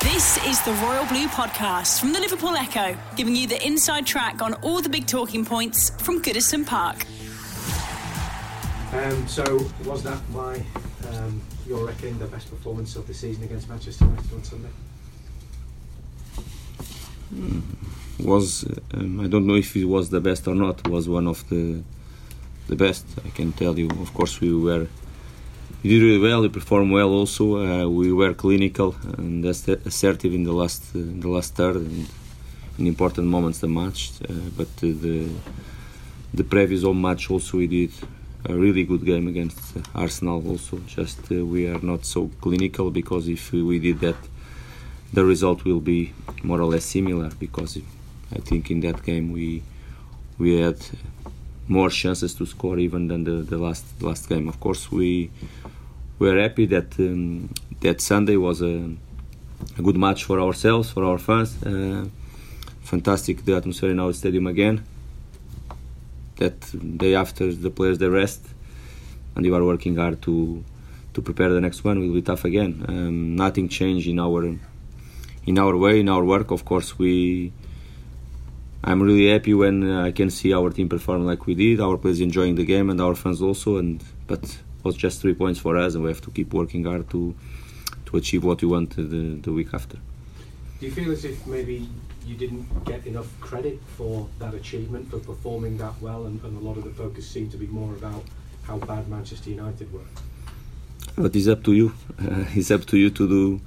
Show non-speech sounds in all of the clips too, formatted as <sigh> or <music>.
This is the Royal Blue Podcast from the Liverpool Echo, giving you the inside track on all the big talking points from Goodison Park. Um, so was that my um, your reckoning the best performance of the season against Manchester United on Sunday? was um, I don't know if it was the best or not. Was one of the the best. I can tell you. Of course, we were we did really well. We performed well. Also, uh, we were clinical and assertive in the last uh, the last third and in important moments of the match. Uh, but the the previous home match also we did a really good game against Arsenal. Also, just uh, we are not so clinical because if we did that, the result will be more or less similar because. I think in that game we we had more chances to score even than the, the last last game. Of course, we were happy that um, that Sunday was a, a, good match for ourselves, for our fans. Uh, fantastic the atmosphere in our stadium again. That day after the players they rest, and you are working hard to to prepare the next one will be tough again. Um, nothing changed in our in our way in our work. Of course, we I'm really happy when uh, I can see our team perform like we did. Our players enjoying the game and our fans also. And but it was just three points for us, and we have to keep working hard to to achieve what we want the, the week after. Do you feel as if maybe you didn't get enough credit for that achievement, for performing that well, and, and a lot of the focus seemed to be more about how bad Manchester United were? But it's up to you. Uh, <laughs> it's up to you to do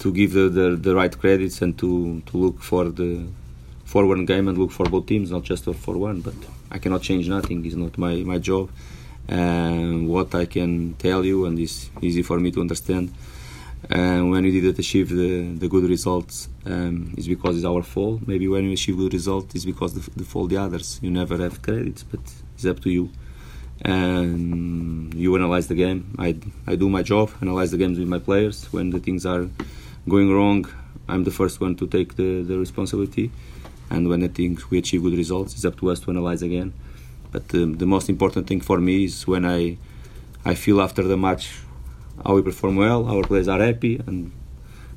to give the, the, the right credits and to, to look for the for one game and look for both teams, not just for one. But I cannot change nothing. It's not my my job. Uh, what I can tell you, and it's easy for me to understand, uh, when we didn't achieve the, the good results, um, is because it's our fault. Maybe when we achieve good results, it's because the, the fault the others. You never have credits, but it's up to you. And you analyze the game. I, I do my job, analyze the games with my players. When the things are going wrong, I'm the first one to take the, the responsibility and when I think we achieve good results, it's up to us to analyze again. But um, the most important thing for me is when I I feel after the match how we perform well, our players are happy, and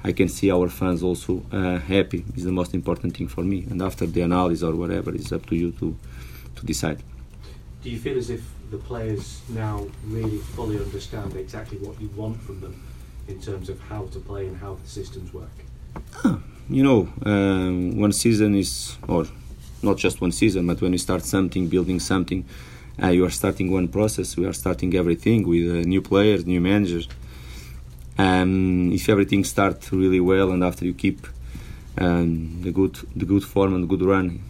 I can see our fans also uh, happy. Is the most important thing for me. And after the analysis or whatever, it's up to you to to decide. Do you feel as if the players now really fully understand exactly what you want from them in terms of how to play and how the systems work? Ah, you know, um, one season is, or not just one season, but when you start something, building something, uh, you are starting one process. We are starting everything with uh, new players, new managers. Um, if everything starts really well, and after you keep um, the good, the good form and good run,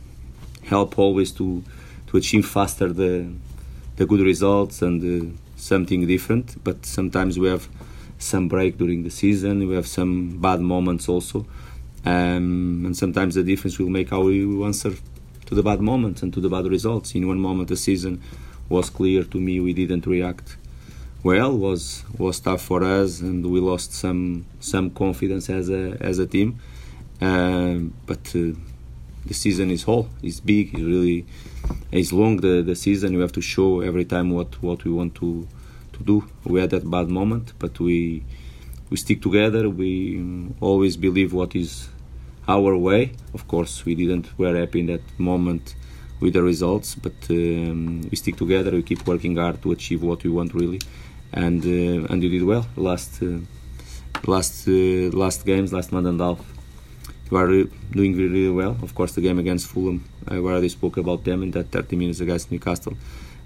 help always to to achieve faster the the good results and uh, something different. But sometimes we have some break during the season. We have some bad moments also um, and sometimes the difference will make how we answer to the bad moments and to the bad results. In one moment, the season was clear to me we didn't react well. was was tough for us, and we lost some some confidence as a as a team. Um, but uh, the season is whole. It's big. It's really it's long. The the season. We have to show every time what what we want to to do. We had that bad moment, but we we stick together. We always believe what is our way. Of course, we didn't were happy in that moment with the results, but um, we stick together. We keep working hard to achieve what we want really, and uh, and you did well last uh, last uh, last games, last month and half. You are doing really, really well. Of course, the game against Fulham, I already spoke about them in that 30 minutes against Newcastle.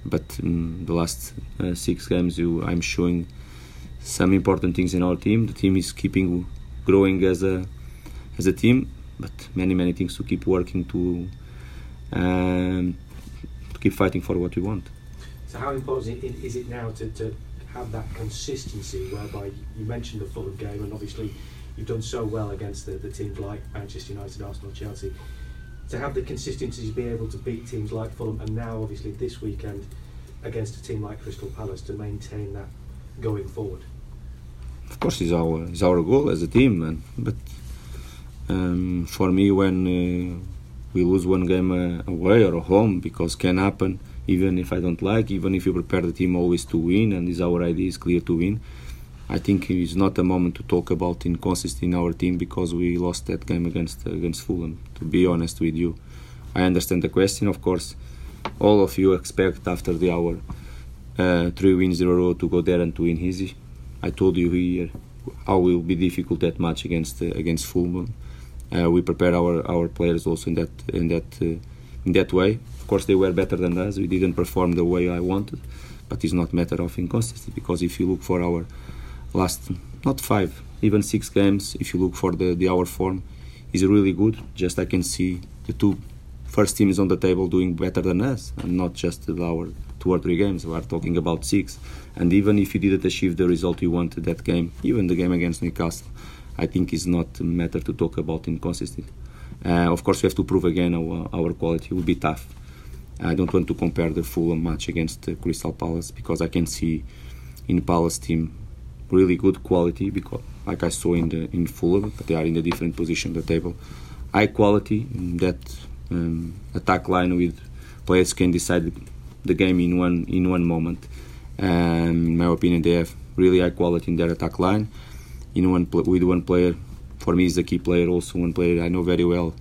But um, the last uh, six games, you, I'm showing some important things in our team. The team is keeping growing as a as a team, but many many things to keep working to um, to keep fighting for what we want. So how important is it now to, to have that consistency whereby you mentioned the Fulham game and obviously you've done so well against the, the teams like Manchester United, Arsenal, Chelsea. To have the consistency to be able to beat teams like Fulham and now obviously this weekend against a team like Crystal Palace to maintain that going forward. Of course, it's our it's our goal as a team, man. But um, for me, when uh, we lose one game uh, away or home, because can happen, even if I don't like, even if you prepare the team always to win, and is our idea is clear to win. I think it's not a moment to talk about inconsistency in our team because we lost that game against against Fulham. To be honest with you, I understand the question. Of course, all of you expect after the hour uh, three wins in a row to go there and to win easy. I told you here how will be difficult that match against uh, against Fulham. Uh, we prepare our, our players also in that in that uh, in that way. Of course, they were better than us. We didn't perform the way I wanted, but it's not matter of inconsistency because if you look for our last not five even six games, if you look for the the our form, is really good. Just I can see the two first teams on the table doing better than us, and not just our two or three games. We are talking about six. And even if you didn't achieve the result you wanted that game, even the game against Newcastle, I think it's not a matter to talk about inconsistency. Uh, of course, we have to prove again our, our quality. It will be tough. I don't want to compare the Fulham match against uh, Crystal Palace because I can see in Palace team really good quality because like I saw in the in Fulham, they are in a different position on the table. High quality that um, attack line with players can decide the game in one in one moment. Um, in my opinion, they have really high quality in their attack line. In one with one player, for me, is the key player. Also, one player I know very well,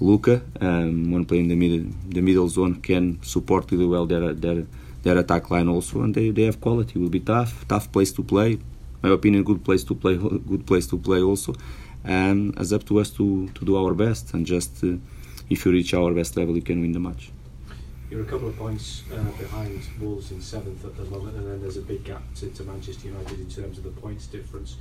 Luca. Um, one player in the middle the middle zone can support really well their their their attack line also, and they, they have quality. It will be tough, tough place to play. My opinion, good place to play, good place to play also. And it's up to us to, to do our best and just uh, if you reach our best level, you can win the match. You're a couple of points uh, behind Wolves in seventh at the moment, and then there's a big gap to, to, Manchester United in terms of the points difference.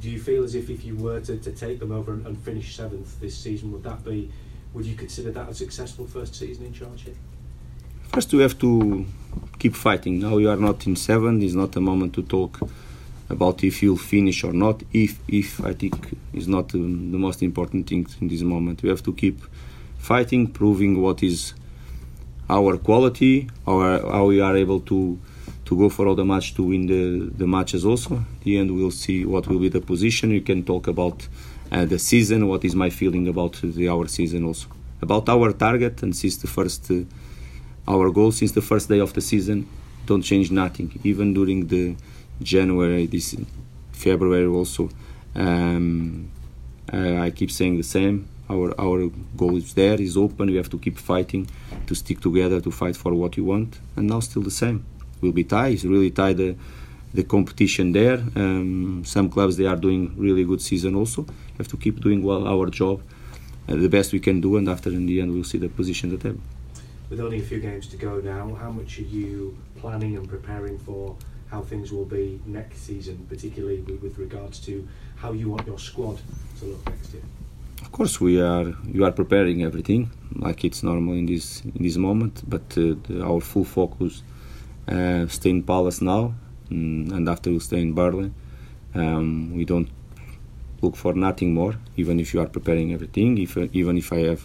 Do you feel as if if you were to, to take them over and, and finish seventh this season, would that be? Would you consider that a successful first season in charge here? First, we have to keep fighting. Now you are not in seventh. It's not a moment to talk about if you'll finish or not. If, if I think is not um, the most important thing in this moment. We have to keep fighting, proving what is our quality, our, how we are able to to go for all the match to win the, the matches also. At the end, we'll see what will be the position. You can talk about uh, the season, what is my feeling about the, our season also. About our target and since the first, uh, our goal since the first day of the season, don't change nothing. Even during the January, this February also, um, uh, I keep saying the same our our goal is there is open we have to keep fighting to stick together to fight for what you want and now still the same will be tight it's really tight the, the competition there. Um, some clubs they are doing really good season also. Have to keep doing well our job uh, the best we can do and after in the end we'll see the position at the table with only a few games to go now how much are you planning and preparing for how things will be next season particularly with, with regards to how you want your squad to look next year? Of course, we are you are preparing everything like it's normal in this in this moment. But uh, the, our full focus uh, stay in Palace now, mm, and after we stay in Burnley. Um, we don't look for nothing more. Even if you are preparing everything, if uh, even if I have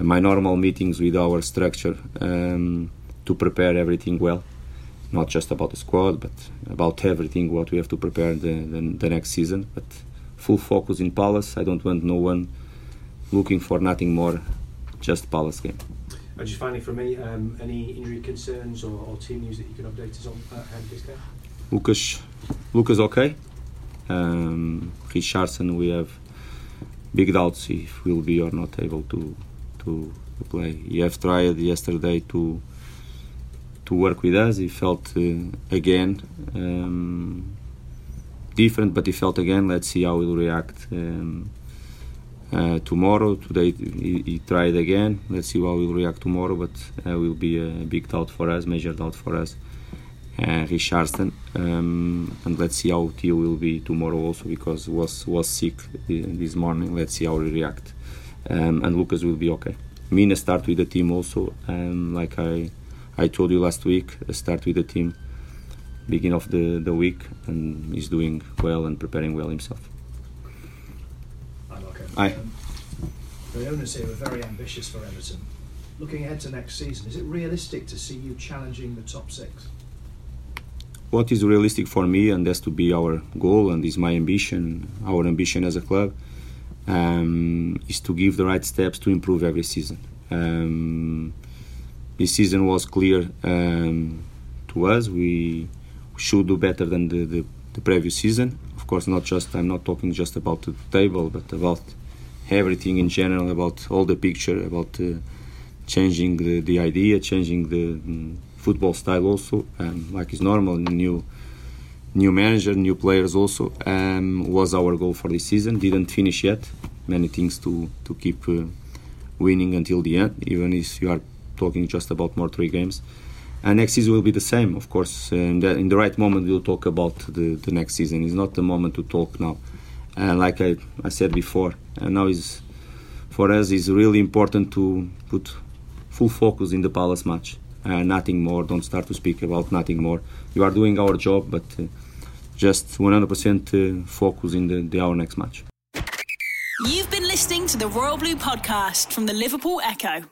my normal meetings with our structure um, to prepare everything well, not just about the squad, but about everything what we have to prepare the, the, the next season. But full focus in Palace. I don't want no one looking for nothing more, just Palace game. And just finally, from me, um, any injury concerns or, or, team news that you can update us on ahead of this game? Lucas, Lucas, okay. Um, Richarlison, we have big doubts if we'll be or not able to to, to play. He have tried yesterday to to work with us. He felt uh, again. Um, different, but he felt again. Let's see how he'll react um, uh, tomorrow. Today he, he, tried again. Let's see how he'll react tomorrow, but uh, will be a big doubt for us, major doubt for us. Uh, Richarlison, um, and let's see how Theo will be tomorrow also because was was sick this morning. Let's see how he react, um, and Lucas will be okay. Mina start with the team also, um, like I I told you last week. Start with the team beginning of the, the week, and he's doing well and preparing well himself. Hi, Marco. Hi. Um, the owners here are very ambitious for Everton. Looking ahead to next season, is it realistic to see you challenging the top six? What is realistic for me, and that's to be our goal, and is my ambition, our ambition as a club, um, is to give the right steps to improve every season. Um, this season was clear um, to us. We should do better than the, the, the, previous season. Of course, not just I'm not talking just about the table, but about everything in general, about all the picture, about uh, changing the, the idea, changing the um, football style also, um, like is normal. New new manager, new players also um, was our goal for this season. Didn't finish yet. Many things to to keep uh, winning until the end, even if you are talking just about more three games. And next season will be the same, of course. In the, in the right moment, we'll talk about the, the next season. It's not the moment to talk now. And like I, I said before, and now is for us is really important to put full focus in the Palace match. Uh, nothing more. Don't start to speak about nothing more. You are doing our job, but uh, just 100% uh, focus in the, the our next match. You've been listening to the Royal Blue podcast from the Liverpool Echo.